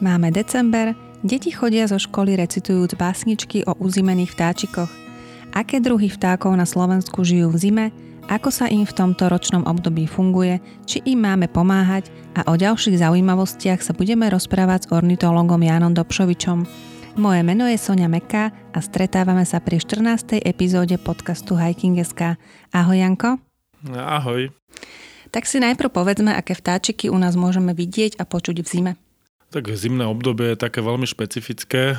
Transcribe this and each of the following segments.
Máme december, deti chodia zo školy recitujúc básničky o uzimených vtáčikoch. Aké druhy vtákov na Slovensku žijú v zime, ako sa im v tomto ročnom období funguje, či im máme pomáhať a o ďalších zaujímavostiach sa budeme rozprávať s ornitologom Jánom Dobšovičom. Moje meno je Sonia Meka a stretávame sa pri 14. epizóde podcastu Hiking.sk. Ahoj Janko. Ahoj. Tak si najprv povedzme, aké vtáčiky u nás môžeme vidieť a počuť v zime. Tak zimné obdobie je také veľmi špecifické. E,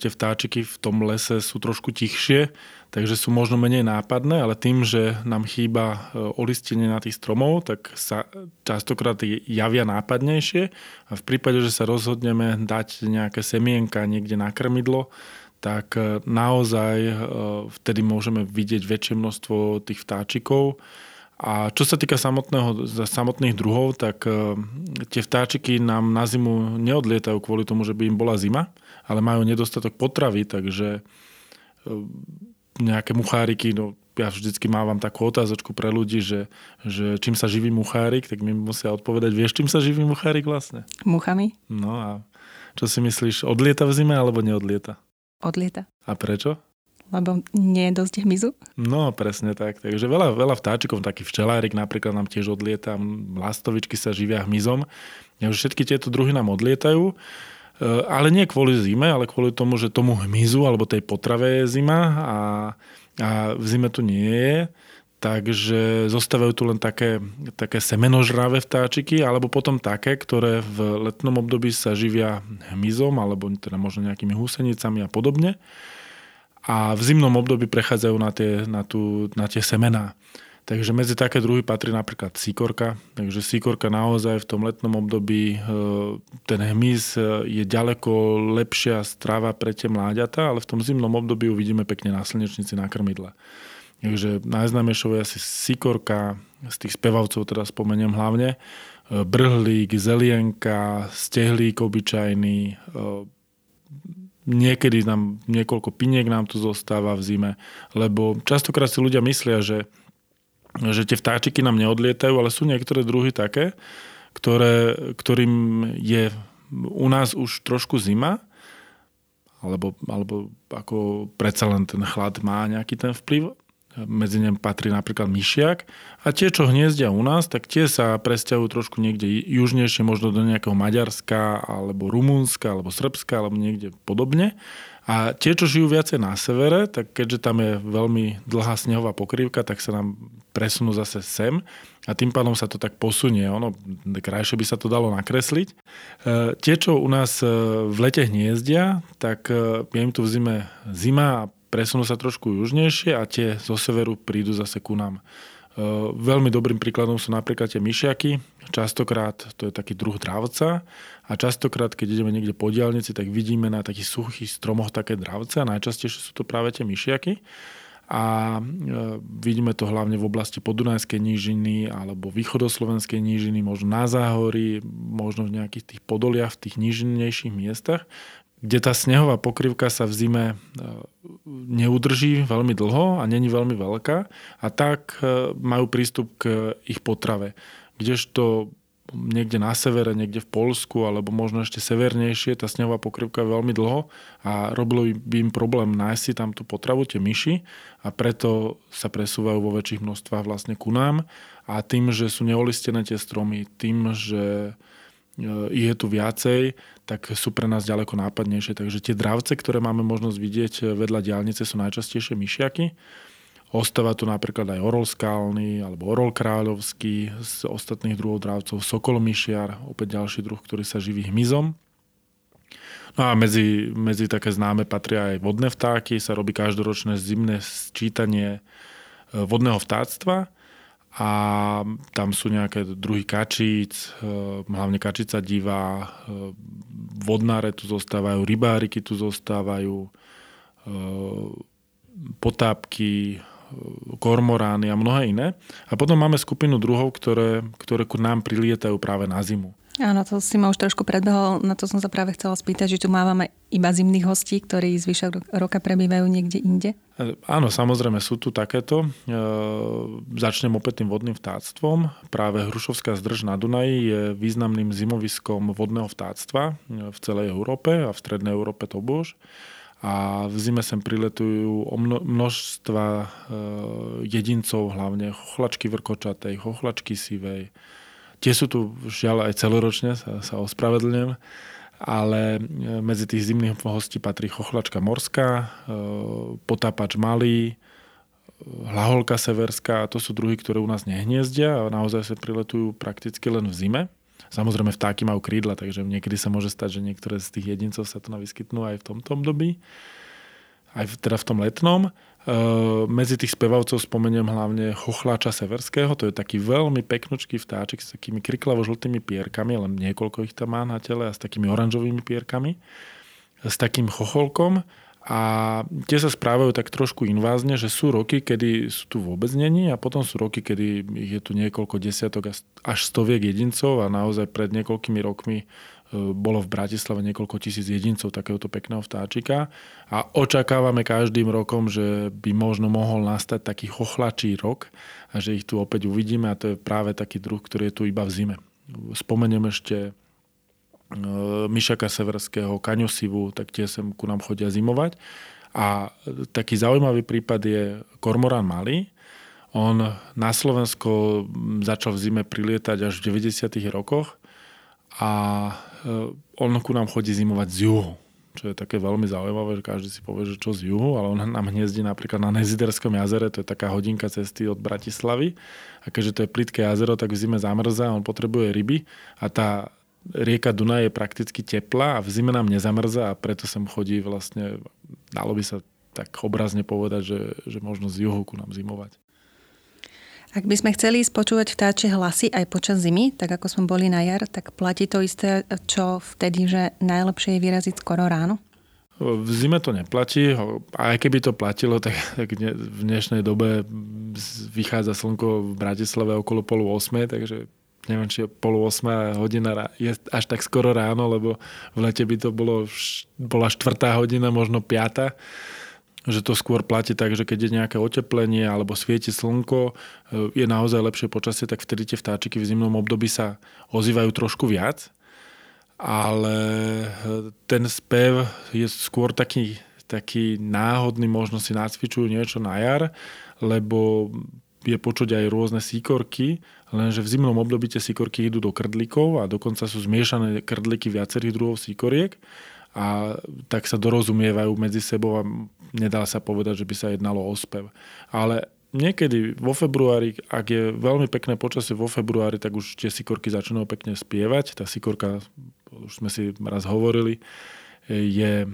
tie vtáčiky v tom lese sú trošku tichšie, takže sú možno menej nápadné, ale tým, že nám chýba e, olistenie na tých stromov, tak sa častokrát javia nápadnejšie a v prípade, že sa rozhodneme dať nejaké semienka niekde na krmidlo, tak e, naozaj vtedy môžeme vidieť väčšie množstvo tých vtáčikov a čo sa týka samotného, samotných druhov, tak e, tie vtáčiky nám na zimu neodlietajú kvôli tomu, že by im bola zima, ale majú nedostatok potravy, takže e, nejaké mucháriky, no ja vždycky mávam takú otázočku pre ľudí, že, že čím sa živí muchárik, tak mi musia odpovedať, vieš, čím sa živí muchárik vlastne? Muchami. No a čo si myslíš, odlieta v zime alebo neodlieta? Odlieta. A prečo? Lebo nie je dosť hmyzu? No, presne tak. Takže veľa, veľa vtáčikov, taký včelárik napríklad nám tiež odlieta, lastovičky sa živia hmyzom. Ja, všetky tieto druhy nám odlietajú, e, ale nie kvôli zime, ale kvôli tomu, že tomu hmyzu alebo tej potrave je zima a, a v zime tu nie je. Takže zostávajú tu len také, také semenožravé vtáčiky, alebo potom také, ktoré v letnom období sa živia hmyzom, alebo teda možno nejakými húsenicami a podobne a v zimnom období prechádzajú na tie, na tú, na tie semená. Takže medzi také druhy patrí napríklad síkorka. Takže síkorka naozaj v tom letnom období e, ten hmyz e, je ďaleko lepšia strava pre tie mláďata, ale v tom zimnom období uvidíme pekne na slnečnici na krmidle. Takže najznámejšou je asi síkorka, z tých spevavcov teda spomeniem hlavne, e, brhlík, zelienka, stehlík obyčajný, Niekedy nám niekoľko piniek nám tu zostáva v zime, lebo častokrát si ľudia myslia, že, že tie vtáčiky nám neodlietajú, ale sú niektoré druhy také, ktoré, ktorým je u nás už trošku zima, alebo, alebo ako predsa len ten chlad má nejaký ten vplyv medzi ne patrí napríklad myšiak. A tie, čo hniezdia u nás, tak tie sa presťahujú trošku niekde južnejšie, možno do nejakého Maďarska, alebo Rumúnska, alebo Srbska, alebo niekde podobne. A tie, čo žijú viacej na severe, tak keďže tam je veľmi dlhá snehová pokrývka, tak sa nám presunú zase sem a tým pádom sa to tak posunie. Ono, krajšie by sa to dalo nakresliť. E, tie, čo u nás e, v lete hniezdia, tak e, je im tu v zime zima a presunú sa trošku južnejšie a tie zo severu prídu zase ku nám. E, veľmi dobrým príkladom sú napríklad tie myšiaky. Častokrát to je taký druh dravca a častokrát, keď ideme niekde po diálnici, tak vidíme na takých suchých stromoch také dravce a najčastejšie sú to práve tie myšiaky. A e, vidíme to hlavne v oblasti podunajskej nížiny alebo východoslovenskej nížiny, možno na záhorí, možno v nejakých tých podoliach, v tých nížinnejších miestach, kde tá snehová pokrývka sa v zime e, neudrží veľmi dlho a není veľmi veľká a tak e, majú prístup k ich potrave. Kdežto niekde na severe, niekde v Polsku alebo možno ešte severnejšie, tá snehová pokrývka je veľmi dlho a robilo by im problém nájsť si tam tú potravu, tie myši a preto sa presúvajú vo väčších množstvách vlastne ku nám a tým, že sú neolistené tie stromy, tým, že je tu viacej, tak sú pre nás ďaleko nápadnejšie. Takže tie dravce, ktoré máme možnosť vidieť vedľa diálnice, sú najčastejšie myšiaky. Ostáva tu napríklad aj orol skálny alebo orol kráľovský z ostatných druhov dravcov, sokol myšiar, opäť ďalší druh, ktorý sa živí hmyzom. No a medzi, medzi také známe patria aj vodné vtáky, sa robí každoročné zimné sčítanie e, vodného vtáctva a tam sú nejaké druhy kačíc, e, hlavne kačica divá, e, vodnáre tu zostávajú, rybáriky tu zostávajú, e, potápky, kormorány a mnohé iné. A potom máme skupinu druhov, ktoré, ktoré ku nám prilietajú práve na zimu. Áno, to si ma už trošku predbehol, na to som sa práve chcela spýtať, že tu máme iba zimných hostí, ktorí zvyšok roka prebývajú niekde inde? Áno, samozrejme sú tu takéto. E, začnem opäť tým vodným vtáctvom. Práve Hrušovská zdrž na Dunaji je významným zimoviskom vodného vtáctva e, v celej Európe a v strednej Európe to bož. A v zime sem priletujú množstva e, jedincov, hlavne chochlačky vrkočatej, chochlačky sivej, Tie sú tu žiaľ aj celoročne, sa, sa ospravedlňujem, ale e, medzi tých zimných hostí patrí chochlačka morská, e, potápač malý, e, hlaholka severská, to sú druhy, ktoré u nás nehniezdia a naozaj sa priletujú prakticky len v zime. Samozrejme vtáky majú krídla, takže niekedy sa môže stať, že niektoré z tých jedincov sa tu vyskytnú aj v tomto období, aj v, teda v tom letnom. Ehm, medzi tých spevavcov spomeniem hlavne chochláča severského, to je taký veľmi peknočký vtáčik s takými kriklavo-žltými pierkami, len niekoľko ich tam má na tele a s takými oranžovými pierkami, s takým chocholkom a tie sa správajú tak trošku invázne, že sú roky, kedy sú tu vôbec není a potom sú roky, kedy je tu niekoľko desiatok až stoviek jedincov a naozaj pred niekoľkými rokmi bolo v Bratislave niekoľko tisíc jedincov takéhoto pekného vtáčika a očakávame každým rokom, že by možno mohol nastať taký chochlačí rok a že ich tu opäť uvidíme a to je práve taký druh, ktorý je tu iba v zime. Spomeniem ešte e, myšaka severského, kaňosivu, tak tie sem ku nám chodia zimovať. A taký zaujímavý prípad je kormorán malý. On na Slovensko začal v zime prilietať až v 90. rokoch a e, on ku nám chodí zimovať z juhu čo je také veľmi zaujímavé, že každý si povie, že čo z juhu, ale on nám hniezdí napríklad na Neziderskom jazere, to je taká hodinka cesty od Bratislavy. A keďže to je plitké jazero, tak v zime zamrzá, on potrebuje ryby a tá rieka Dunaj je prakticky teplá a v zime nám nezamrzá a preto sem chodí vlastne, dalo by sa tak obrazne povedať, že, že možno z juhu ku nám zimovať. Ak by sme chceli spočúvať vtáčie hlasy aj počas zimy, tak ako sme boli na jar, tak platí to isté, čo vtedy, že najlepšie je vyraziť skoro ráno? V zime to neplatí, a aj keby to platilo, tak, v dnešnej dobe vychádza slnko v Bratislave okolo polu 8, takže neviem, či je polu 8 hodina je až tak skoro ráno, lebo v lete by to bolo, bola štvrtá hodina, možno piata že to skôr platí tak, že keď je nejaké oteplenie alebo svieti slnko, e, je naozaj lepšie počasie, tak vtedy tie vtáčiky v zimnom období sa ozývajú trošku viac. Ale e, ten spev je skôr taký, taký náhodný, možno si nacvičujú niečo na jar, lebo je počuť aj rôzne síkorky, lenže v zimnom období tie síkorky idú do krdlíkov a dokonca sú zmiešané krdlíky viacerých druhov síkoriek a tak sa dorozumievajú medzi sebou a nedá sa povedať, že by sa jednalo o spev. Ale niekedy vo februári, ak je veľmi pekné počasie vo februári, tak už tie sikorky začnú pekne spievať. Tá sikorka, už sme si raz hovorili, je,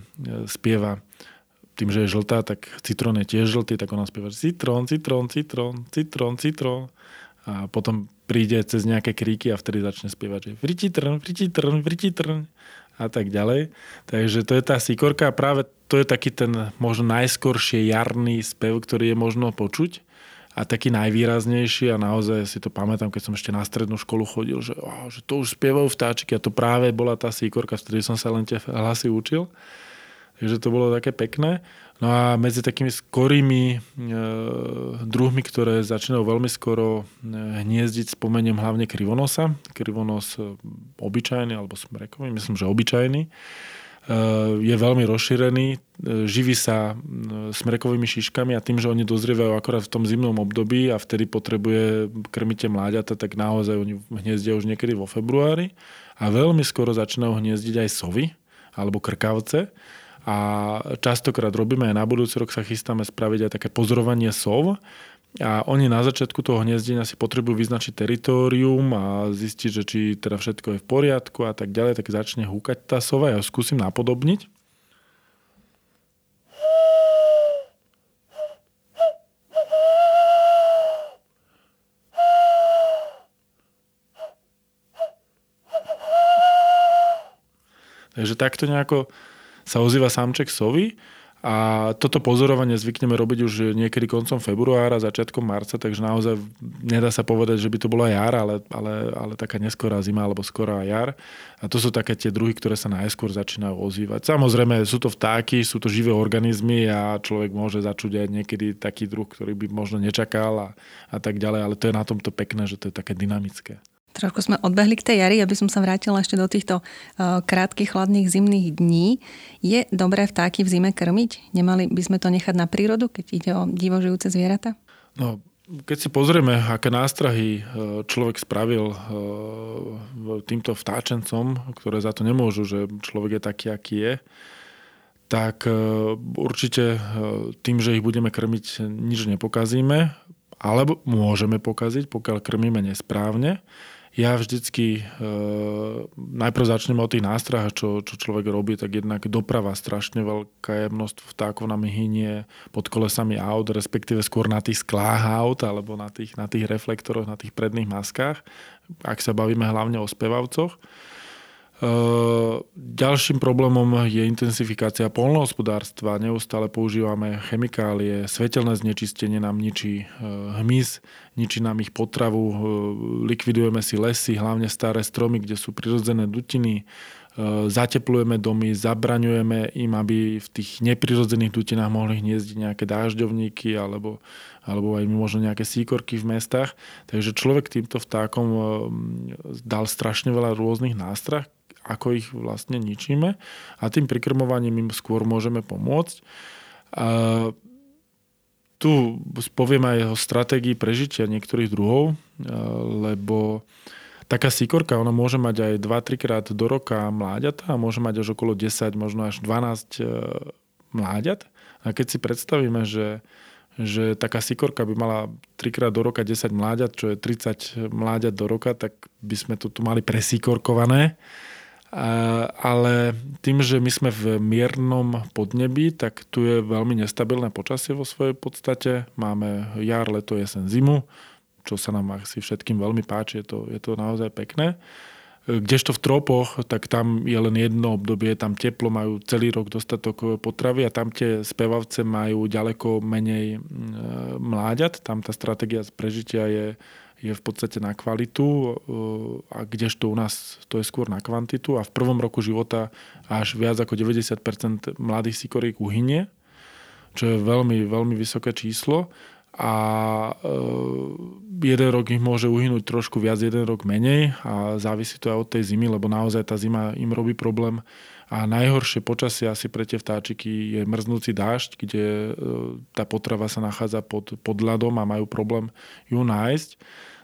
spieva tým, že je žltá, tak citrón je tiež žltý, tak ona spieva citrón, citrón, citrón, citrón, citrón. A potom príde cez nejaké kríky a vtedy začne spievať, že vriti trn, vriti trn, vriti trn a tak ďalej. Takže to je tá sikorka a práve to je taký ten možno najskoršie jarný spev, ktorý je možno počuť a taký najvýraznejší a naozaj si to pamätám, keď som ešte na strednú školu chodil, že, oh, že to už spievajú vtáčiky a to práve bola tá síkorka, z ktorej som sa len tie hlasy učil. Takže to bolo také pekné. No a medzi takými skorými e, druhmi, ktoré začínajú veľmi skoro e, hniezdiť, spomeniem hlavne krivonosa. Krivonos e, obyčajný alebo smrekový, myslím, že obyčajný. E, je veľmi rozšírený, živí sa smrekovými šiškami a tým, že oni dozrievajú akorát v tom zimnom období a vtedy potrebuje krmite mláďata, tak naozaj oni hniezdia už niekedy vo februári a veľmi skoro začínajú hniezdiť aj sovy alebo krkavce a častokrát robíme aj na budúci rok sa chystáme spraviť aj také pozorovanie sov a oni na začiatku toho hniezdenia si potrebujú vyznačiť teritorium a zistiť, že či teda všetko je v poriadku a tak ďalej, tak začne húkať tá sova. Ja ho skúsim napodobniť. Takže takto nejako sa ozýva samček sovy A toto pozorovanie zvykneme robiť už niekedy koncom februára, začiatkom marca, takže naozaj nedá sa povedať, že by to bola jar, ale, ale, ale taká neskorá zima alebo skorá jar. A to sú také tie druhy, ktoré sa najskôr začínajú ozývať. Samozrejme sú to vtáky, sú to živé organizmy a človek môže začuť aj niekedy taký druh, ktorý by možno nečakal a, a tak ďalej, ale to je na tomto pekné, že to je také dynamické. Trošku sme odbehli k tej jari, aby som sa vrátila ešte do týchto uh, krátkých, chladných zimných dní. Je dobré vtáky v zime krmiť? Nemali by sme to nechať na prírodu, keď ide o divožijúce zvieratá? No, keď si pozrieme, aké nástrahy e, človek spravil e, týmto vtáčencom, ktoré za to nemôžu, že človek je taký, aký je, tak určite tým, že ich budeme krmiť, nič nepokazíme, alebo môžeme pokaziť, pokiaľ krmíme nesprávne. Ja vždycky e, najprv začnem o tých nástrahách, čo, čo človek robí, tak jednak doprava strašne veľká je množstvo vtákov nám hynie pod kolesami aut, respektíve skôr na tých sklách aut alebo na tých, na tých reflektoroch, na tých predných maskách, ak sa bavíme hlavne o spevavcoch. Ehm, ďalším problémom je intenzifikácia polnohospodárstva. Neustále používame chemikálie, svetelné znečistenie nám ničí ehm, hmyz, ničí nám ich potravu, ehm, likvidujeme si lesy, hlavne staré stromy, kde sú prirodzené dutiny, zateplujeme domy, zabraňujeme im, aby v tých neprirodzených dutinách mohli hniezdiť nejaké dážďovníky alebo, alebo aj možno nejaké síkorky v mestách. Takže človek týmto vtákom dal strašne veľa rôznych nástrah, ako ich vlastne ničíme a tým prikrmovaním im skôr môžeme pomôcť. A tu poviem aj o stratégii prežitia niektorých druhov, lebo taká síkorka, ona môže mať aj 2-3 krát do roka mláďata a môže mať až okolo 10, možno až 12 e, mláďat. A keď si predstavíme, že že taká sikorka by mala 3 krát do roka 10 mláďat, čo je 30 mláďat do roka, tak by sme to tu mali presikorkované ale tým, že my sme v miernom podnebí, tak tu je veľmi nestabilné počasie vo svojej podstate. Máme jar, leto, jesen, zimu, čo sa nám asi všetkým veľmi páči, je to, je to naozaj pekné. Kdežto v tropoch, tak tam je len jedno obdobie, tam teplo, majú celý rok dostatok potravy a tam tie spevavce majú ďaleko menej mláďat. Tam tá stratégia prežitia je je v podstate na kvalitu e, a kdežto u nás to je skôr na kvantitu. A v prvom roku života až viac ako 90% mladých sikoriek uhynie, čo je veľmi, veľmi vysoké číslo. A e, jeden rok ich môže uhynúť trošku viac, jeden rok menej a závisí to aj od tej zimy, lebo naozaj tá zima im robí problém. A najhoršie počasie asi pre tie vtáčiky je mrznúci dážď, kde e, tá potrava sa nachádza pod, pod ľadom a majú problém ju nájsť.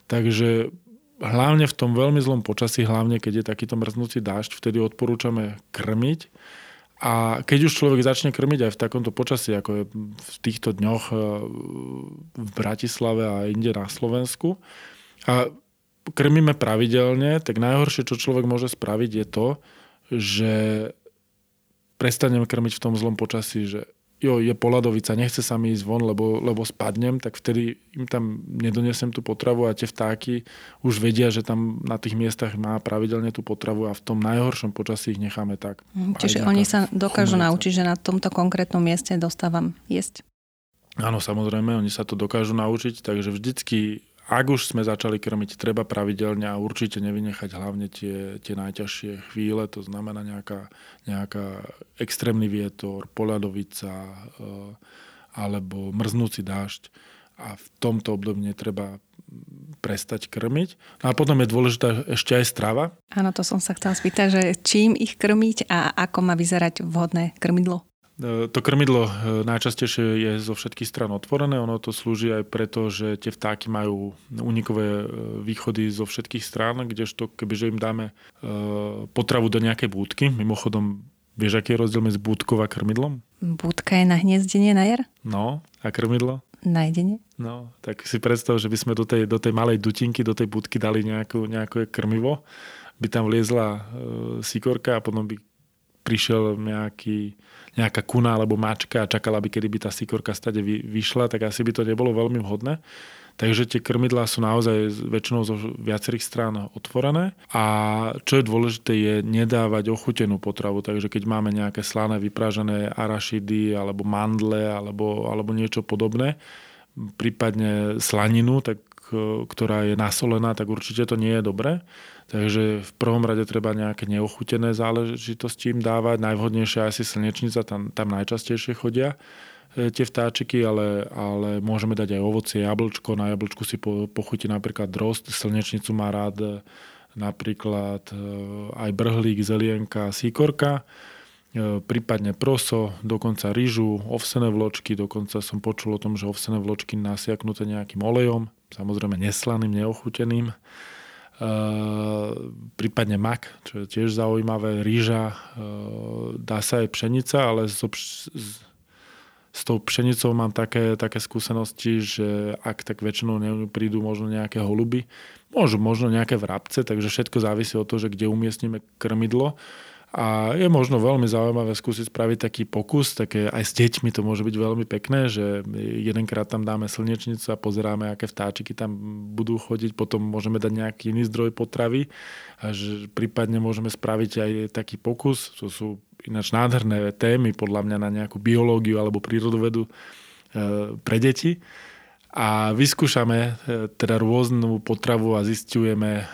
Takže hlavne v tom veľmi zlom počasí, hlavne keď je takýto mrznúci dážď, vtedy odporúčame krmiť. A keď už človek začne krmiť aj v takomto počasí, ako je v týchto dňoch e, v Bratislave a inde na Slovensku, a krmíme pravidelne, tak najhoršie, čo človek môže spraviť, je to, že prestaneme krmiť v tom zlom počasí, že jo, je poladovica, nechce sa mi ísť von, lebo, lebo spadnem, tak vtedy im tam nedonesem tú potravu a tie vtáky už vedia, že tam na tých miestach má pravidelne tú potravu a v tom najhoršom počasí ich necháme tak. Mm, čiže oni sa dokážu chumelica. naučiť, že na tomto konkrétnom mieste dostávam jesť? Áno, samozrejme, oni sa to dokážu naučiť, takže vždycky ak už sme začali krmiť, treba pravidelne a určite nevynechať hlavne tie, tie najťažšie chvíle, to znamená nejaká, nejaká extrémny vietor, poľadovica eh, alebo mrznúci dážď a v tomto období netreba prestať krmiť. No a potom je dôležitá ešte aj strava. Áno, to som sa chcela spýtať, že čím ich krmiť a ako má vyzerať vhodné krmidlo? E, to krmidlo e, najčastejšie je zo všetkých stran otvorené. Ono to slúži aj preto, že tie vtáky majú unikové e, východy zo všetkých strán, kdežto kebyže im dáme potravu do nejakej búdky, mimochodom Vieš, aký je rozdiel medzi búdkou a krmidlom? Búdka je na hniezdenie na jar? No, a krmidlo? Na jedenie? No, tak si predstav, že by sme do tej, do tej malej dutinky, do tej budky dali nejakú, nejaké krmivo, by tam vliezla e, sikorka a potom by prišiel nejaký, nejaká kuna alebo mačka a čakala by, kedy by tá sikorka stade vyšla, tak asi by to nebolo veľmi vhodné. Takže tie krmidlá sú naozaj väčšinou zo viacerých strán otvorené. A čo je dôležité je nedávať ochutenú potravu. Takže keď máme nejaké slané vypražené arašidy alebo mandle alebo, alebo niečo podobné, prípadne slaninu, tak, ktorá je nasolená, tak určite to nie je dobré. Takže v prvom rade treba nejaké neochutené záležitosti im dávať. Najvhodnejšia asi slnečnica, tam, tam najčastejšie chodia E, tie vtáčiky, ale, ale môžeme dať aj ovocie, jablčko. Na jablčku si po, pochutí napríklad drost, slnečnicu má rád e, napríklad e, aj brhlík, zelienka, síkorka, prípadne proso, dokonca rýžu, ovsené vločky, dokonca som počul o tom, že ovsené vločky nasiaknuté nejakým olejom, samozrejme neslaným, neochuteným. prípadne mak, čo je tiež zaujímavé, rýža, dá sa aj pšenica, ale so, s tou pšenicou mám také, také skúsenosti, že ak tak väčšinou prídu možno nejaké holuby, môžu možno nejaké vrabce, takže všetko závisí od toho, že kde umiestnime krmidlo. A je možno veľmi zaujímavé skúsiť spraviť taký pokus, také aj s deťmi to môže byť veľmi pekné, že jedenkrát tam dáme slnečnicu a pozeráme, aké vtáčiky tam budú chodiť, potom môžeme dať nejaký iný zdroj potravy a že prípadne môžeme spraviť aj taký pokus, to sú ináč nádherné témy podľa mňa na nejakú biológiu alebo prírodovedu e, pre deti. A vyskúšame e, teda rôznu potravu a zistujeme, e,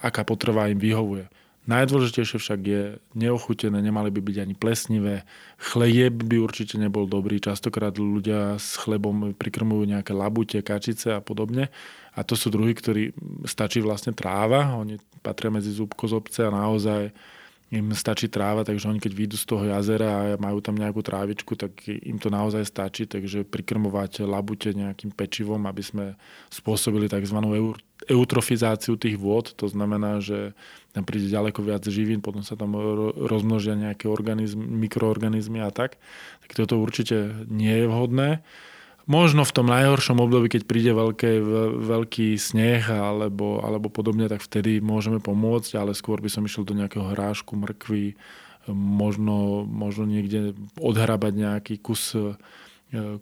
aká potrava im vyhovuje. Najdôležitejšie však je neochutené, nemali by byť ani plesnivé. Chleb by určite nebol dobrý. Častokrát ľudia s chlebom prikrmujú nejaké labute, kačice a podobne. A to sú druhy, ktorí stačí vlastne tráva. Oni patria medzi zúbkozobce a naozaj im stačí tráva, takže oni keď vyjdú z toho jazera a majú tam nejakú trávičku, tak im to naozaj stačí, takže prikrmovať labute nejakým pečivom, aby sme spôsobili tzv. eutrofizáciu tých vôd, to znamená, že tam príde ďaleko viac živín, potom sa tam rozmnožia nejaké organizmy, mikroorganizmy a tak, tak toto určite nie je vhodné. Možno v tom najhoršom období, keď príde veľké, veľký sneh alebo, alebo podobne, tak vtedy môžeme pomôcť, ale skôr by som išiel do nejakého hrášku, mrkvy, možno, možno niekde odhrabať nejaký kus, e,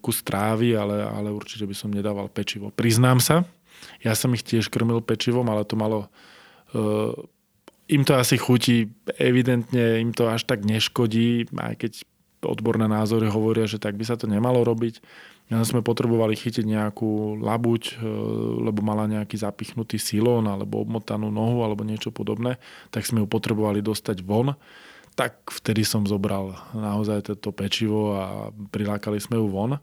kus trávy, ale, ale určite by som nedával pečivo. Priznám sa, ja som ich tiež krmil pečivom, ale to malo... Uh, im to asi chutí, evidentne im to až tak neškodí, aj keď odborné názory hovoria, že tak by sa to nemalo robiť ja sme potrebovali chytiť nejakú labuť, e, lebo mala nejaký zapichnutý silón alebo obmotanú nohu alebo niečo podobné, tak sme ju potrebovali dostať von. Tak vtedy som zobral naozaj toto pečivo a prilákali sme ju von.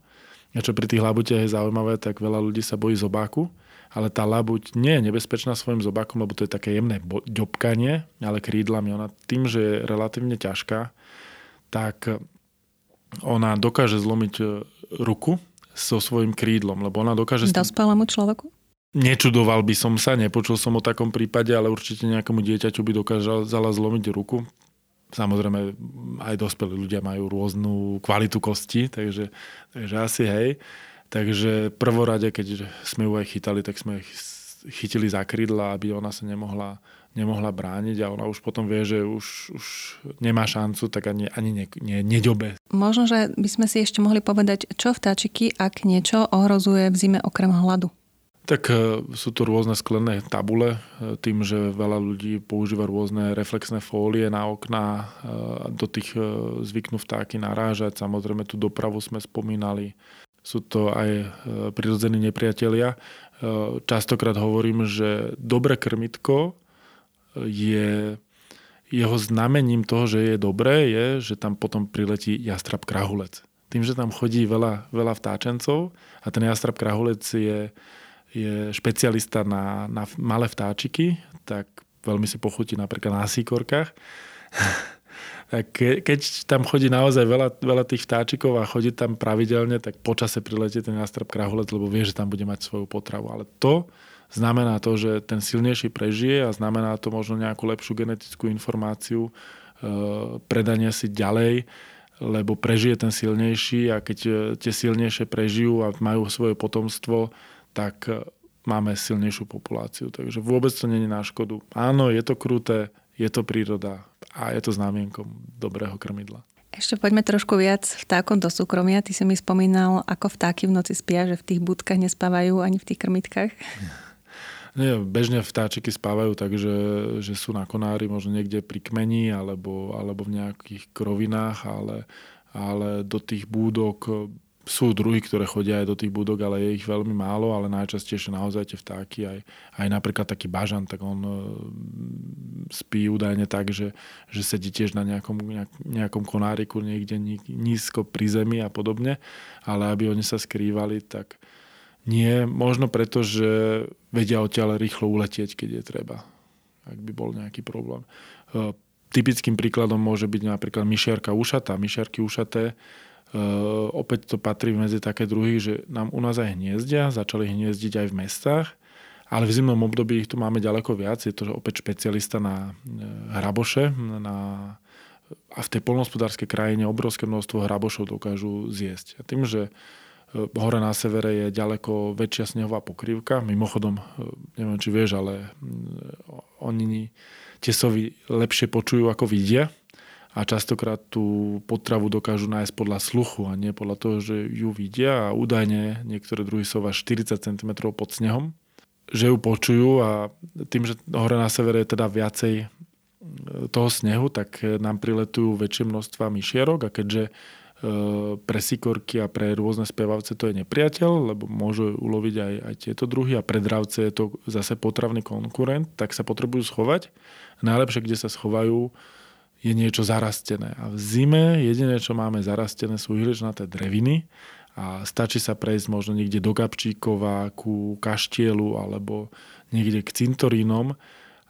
A čo pri tých labutiach je zaujímavé, tak veľa ľudí sa bojí zobáku, ale tá labuť nie je nebezpečná svojim zobákom, lebo to je také jemné ďobkanie, ale krídlami. Ona tým, že je relatívne ťažká, tak ona dokáže zlomiť e, ruku so svojím krídlom, lebo ona dokáže... Dospelému človeku? Nečudoval by som sa, nepočul som o takom prípade, ale určite nejakému dieťaťu by dokázala zlomiť ruku. Samozrejme, aj dospelí ľudia majú rôznu kvalitu kosti, takže, takže asi hej. Takže prvorade, keď sme ju aj chytali, tak sme chytili za krídla, aby ona sa nemohla nemohla brániť a ona už potom vie, že už, už nemá šancu, tak ani, ani ne, ne, neďobe. Možno, že by sme si ešte mohli povedať, čo vtáčiky, ak niečo ohrozuje v zime okrem hladu? Tak e, sú to rôzne sklené tabule, e, tým, že veľa ľudí používa rôzne reflexné fólie na okná, e, do tých zvyknú vtáky narážať. Samozrejme tú dopravu sme spomínali. Sú to aj prirodzení nepriatelia. Častokrát hovorím, že dobré krmitko je jeho znamením toho, že je dobré, je, že tam potom priletí jastrab krahulec. Tým, že tam chodí veľa, veľa vtáčencov a ten jastrab krahulec je, je špecialista na, na malé vtáčiky, tak veľmi si pochutí napríklad na síkorkách. tak keď tam chodí naozaj veľa, veľa tých vtáčikov a chodí tam pravidelne, tak počase priletie ten jastrab krahulec, lebo vie, že tam bude mať svoju potravu. Ale to, Znamená to, že ten silnejší prežije a znamená to možno nejakú lepšiu genetickú informáciu, e, predanie si ďalej, lebo prežije ten silnejší a keď e, tie silnejšie prežijú a majú svoje potomstvo, tak e, máme silnejšiu populáciu. Takže vôbec to není na škodu. Áno, je to kruté, je to príroda a je to známienkom dobrého krmidla. Ešte poďme trošku viac vtákom do súkromia. Ty si mi spomínal, ako vtáky v noci spia, že v tých budkách nespávajú ani v tých krmitkách. Nie, bežne vtáčiky spávajú tak, že, že sú na konári, možno niekde pri kmeni alebo, alebo v nejakých krovinách, ale, ale do tých búdok sú druhy, ktoré chodia aj do tých budok, ale je ich veľmi málo, ale najčastejšie naozaj tie vtáky, aj, aj napríklad taký bažan, tak on e, spí údajne tak, že, že sedí tiež na nejakom, nejakom konáriku niekde nízko pri zemi a podobne, ale aby oni sa skrývali, tak nie, možno preto, že vedia odtiaľ rýchlo uletieť, keď je treba, ak by bol nejaký problém. E, typickým príkladom môže byť napríklad myšiarka ušatá. Myšiarky ušaté opäť to patrí medzi také druhy, že nám u nás aj hniezdia, začali hniezdiť aj v mestách, ale v zimnom období ich tu máme ďaleko viac. Je to opäť špecialista na e, hraboše, na, a v tej polnohospodárskej krajine obrovské množstvo hrabošov dokážu zjesť. A tým, že e, hore na severe je ďaleko väčšia snehová pokrývka, mimochodom, neviem, či vieš, ale oni tie sovy lepšie počujú, ako vidia, a častokrát tú potravu dokážu nájsť podľa sluchu a nie podľa toho, že ju vidia. A údajne niektoré druhy sú až 40 cm pod snehom, že ju počujú. A tým, že hore na severe je teda viacej e, toho snehu, tak nám priletujú väčšie množstva myšierok a keďže e, pre sikorky a pre rôzne spevavce to je nepriateľ, lebo môžu uloviť aj, aj tieto druhy a pre dravce je to zase potravný konkurent, tak sa potrebujú schovať. Najlepšie, kde sa schovajú, je niečo zarastené. A v zime jediné, čo máme zarastené, sú ihličnaté dreviny a stačí sa prejsť možno niekde do Gabčíkova, ku kaštielu alebo niekde k cintorínom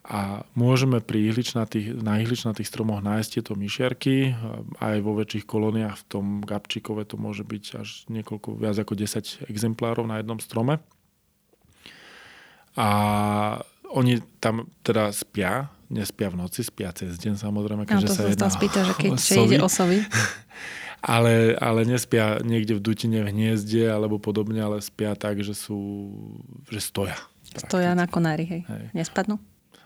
a môžeme pri ihličnatých, na ihličnatých stromoch nájsť tieto myšiarky. Aj vo väčších kolóniách v tom Gabčíkove to môže byť až niekoľko, viac ako 10 exemplárov na jednom strome. A oni tam teda spia nespia v noci, spia cez deň samozrejme, keďže no, sa jedná spýta, že keď ide o sovy. ale, ale nespia niekde v dutine v hniezde alebo podobne, ale spia tak, že sú, že stoja. Stoja na konári, hej. hej. Nespadnú?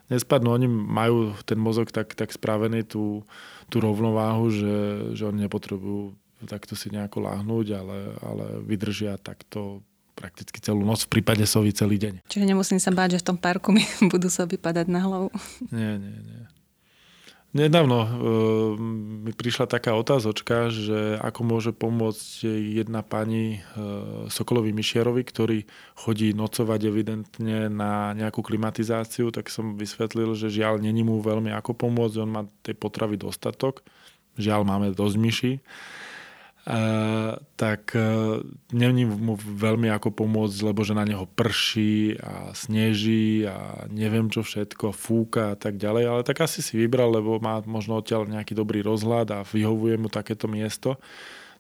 Nespadnú, oni majú ten mozog tak, tak spravený, tú, tú rovnováhu, že, že oni nepotrebujú takto si nejako láhnuť, ale, ale vydržia takto prakticky celú noc, v prípade sovy celý deň. Čiže nemusím sa báť, že v tom parku mi budú soby padať na hlavu. Nie, nie, nie. Nedávno uh, mi prišla taká otázočka, že ako môže pomôcť jedna pani uh, Sokolovi Mišierovi, ktorý chodí nocovať evidentne na nejakú klimatizáciu, tak som vysvetlil, že žiaľ není mu veľmi ako pomôcť, on má tej potravy dostatok, žiaľ máme dosť myší tak uh, není mu veľmi ako pomôcť, lebo že na neho prší a sneží a neviem čo všetko, fúka a tak ďalej, ale tak asi si vybral, lebo má možno odtiaľ nejaký dobrý rozhľad a vyhovuje mu takéto miesto.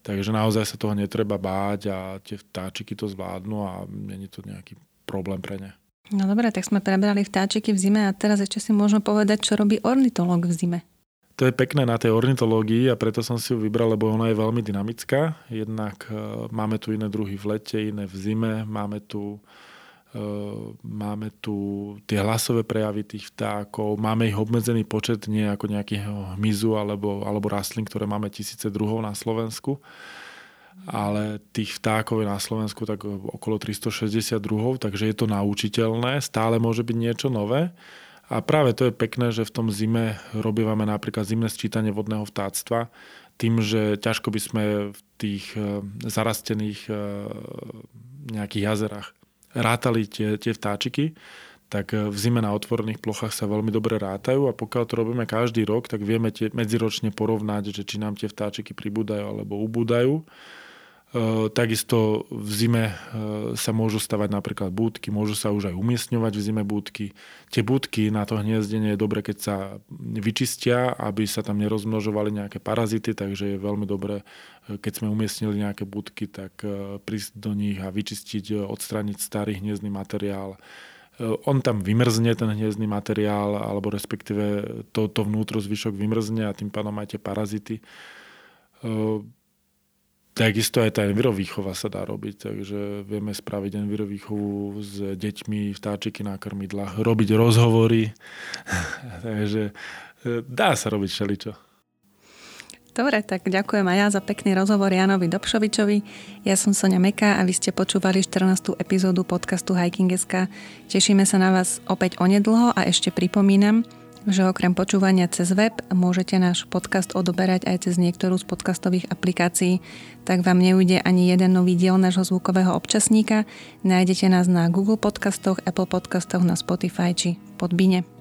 Takže naozaj sa toho netreba báť a tie vtáčiky to zvládnu a není to nejaký problém pre ne. No dobre, tak sme prebrali vtáčiky v zime a teraz ešte si môžeme povedať, čo robí ornitolog v zime to je pekné na tej ornitológii a preto som si ju vybral, lebo ona je veľmi dynamická. Jednak e, máme tu iné druhy v lete, iné v zime, máme tu, e, máme tu tie hlasové prejavy tých vtákov, máme ich obmedzený počet, nie ako nejakého hmyzu alebo, alebo rastlín, ktoré máme tisíce druhov na Slovensku ale tých vtákov je na Slovensku tak okolo 360 druhov, takže je to naučiteľné, stále môže byť niečo nové. A práve to je pekné, že v tom zime robívame napríklad zimné sčítanie vodného vtáctva, tým, že ťažko by sme v tých e, zarastených e, nejakých jazerách rátali tie, tie vtáčiky, tak e, v zime na otvorených plochách sa veľmi dobre rátajú a pokiaľ to robíme každý rok, tak vieme tie medziročne porovnať, že či nám tie vtáčiky pribúdajú alebo ubúdajú takisto v zime e, sa môžu stavať napríklad búdky, môžu sa už aj umiestňovať v zime búdky. Tie búdky na to hniezdenie je dobre, keď sa vyčistia, aby sa tam nerozmnožovali nejaké parazity, takže je veľmi dobré, e, keď sme umiestnili nejaké búdky, tak prísť do nich a vyčistiť, odstrániť starý hniezdný materiál. On tam vymrzne, ten hniezdný materiál, alebo respektíve to, to vnútro zvyšok vymrzne a tým pádom aj tie parazity Takisto aj tá envirovýchova sa dá robiť, takže vieme spraviť envirovýchovu s deťmi, vtáčiky na krmidlách, robiť rozhovory, takže e, dá sa robiť všeličo. Dobre, tak ďakujem aj ja za pekný rozhovor Janovi Dobšovičovi. Ja som Sonia Meka a vy ste počúvali 14. epizódu podcastu Hiking.sk. Tešíme sa na vás opäť onedlho a ešte pripomínam, že okrem počúvania cez web môžete náš podcast odoberať aj cez niektorú z podcastových aplikácií, tak vám neujde ani jeden nový diel nášho zvukového občasníka. Nájdete nás na Google podcastoch, Apple podcastoch, na Spotify či Podbine.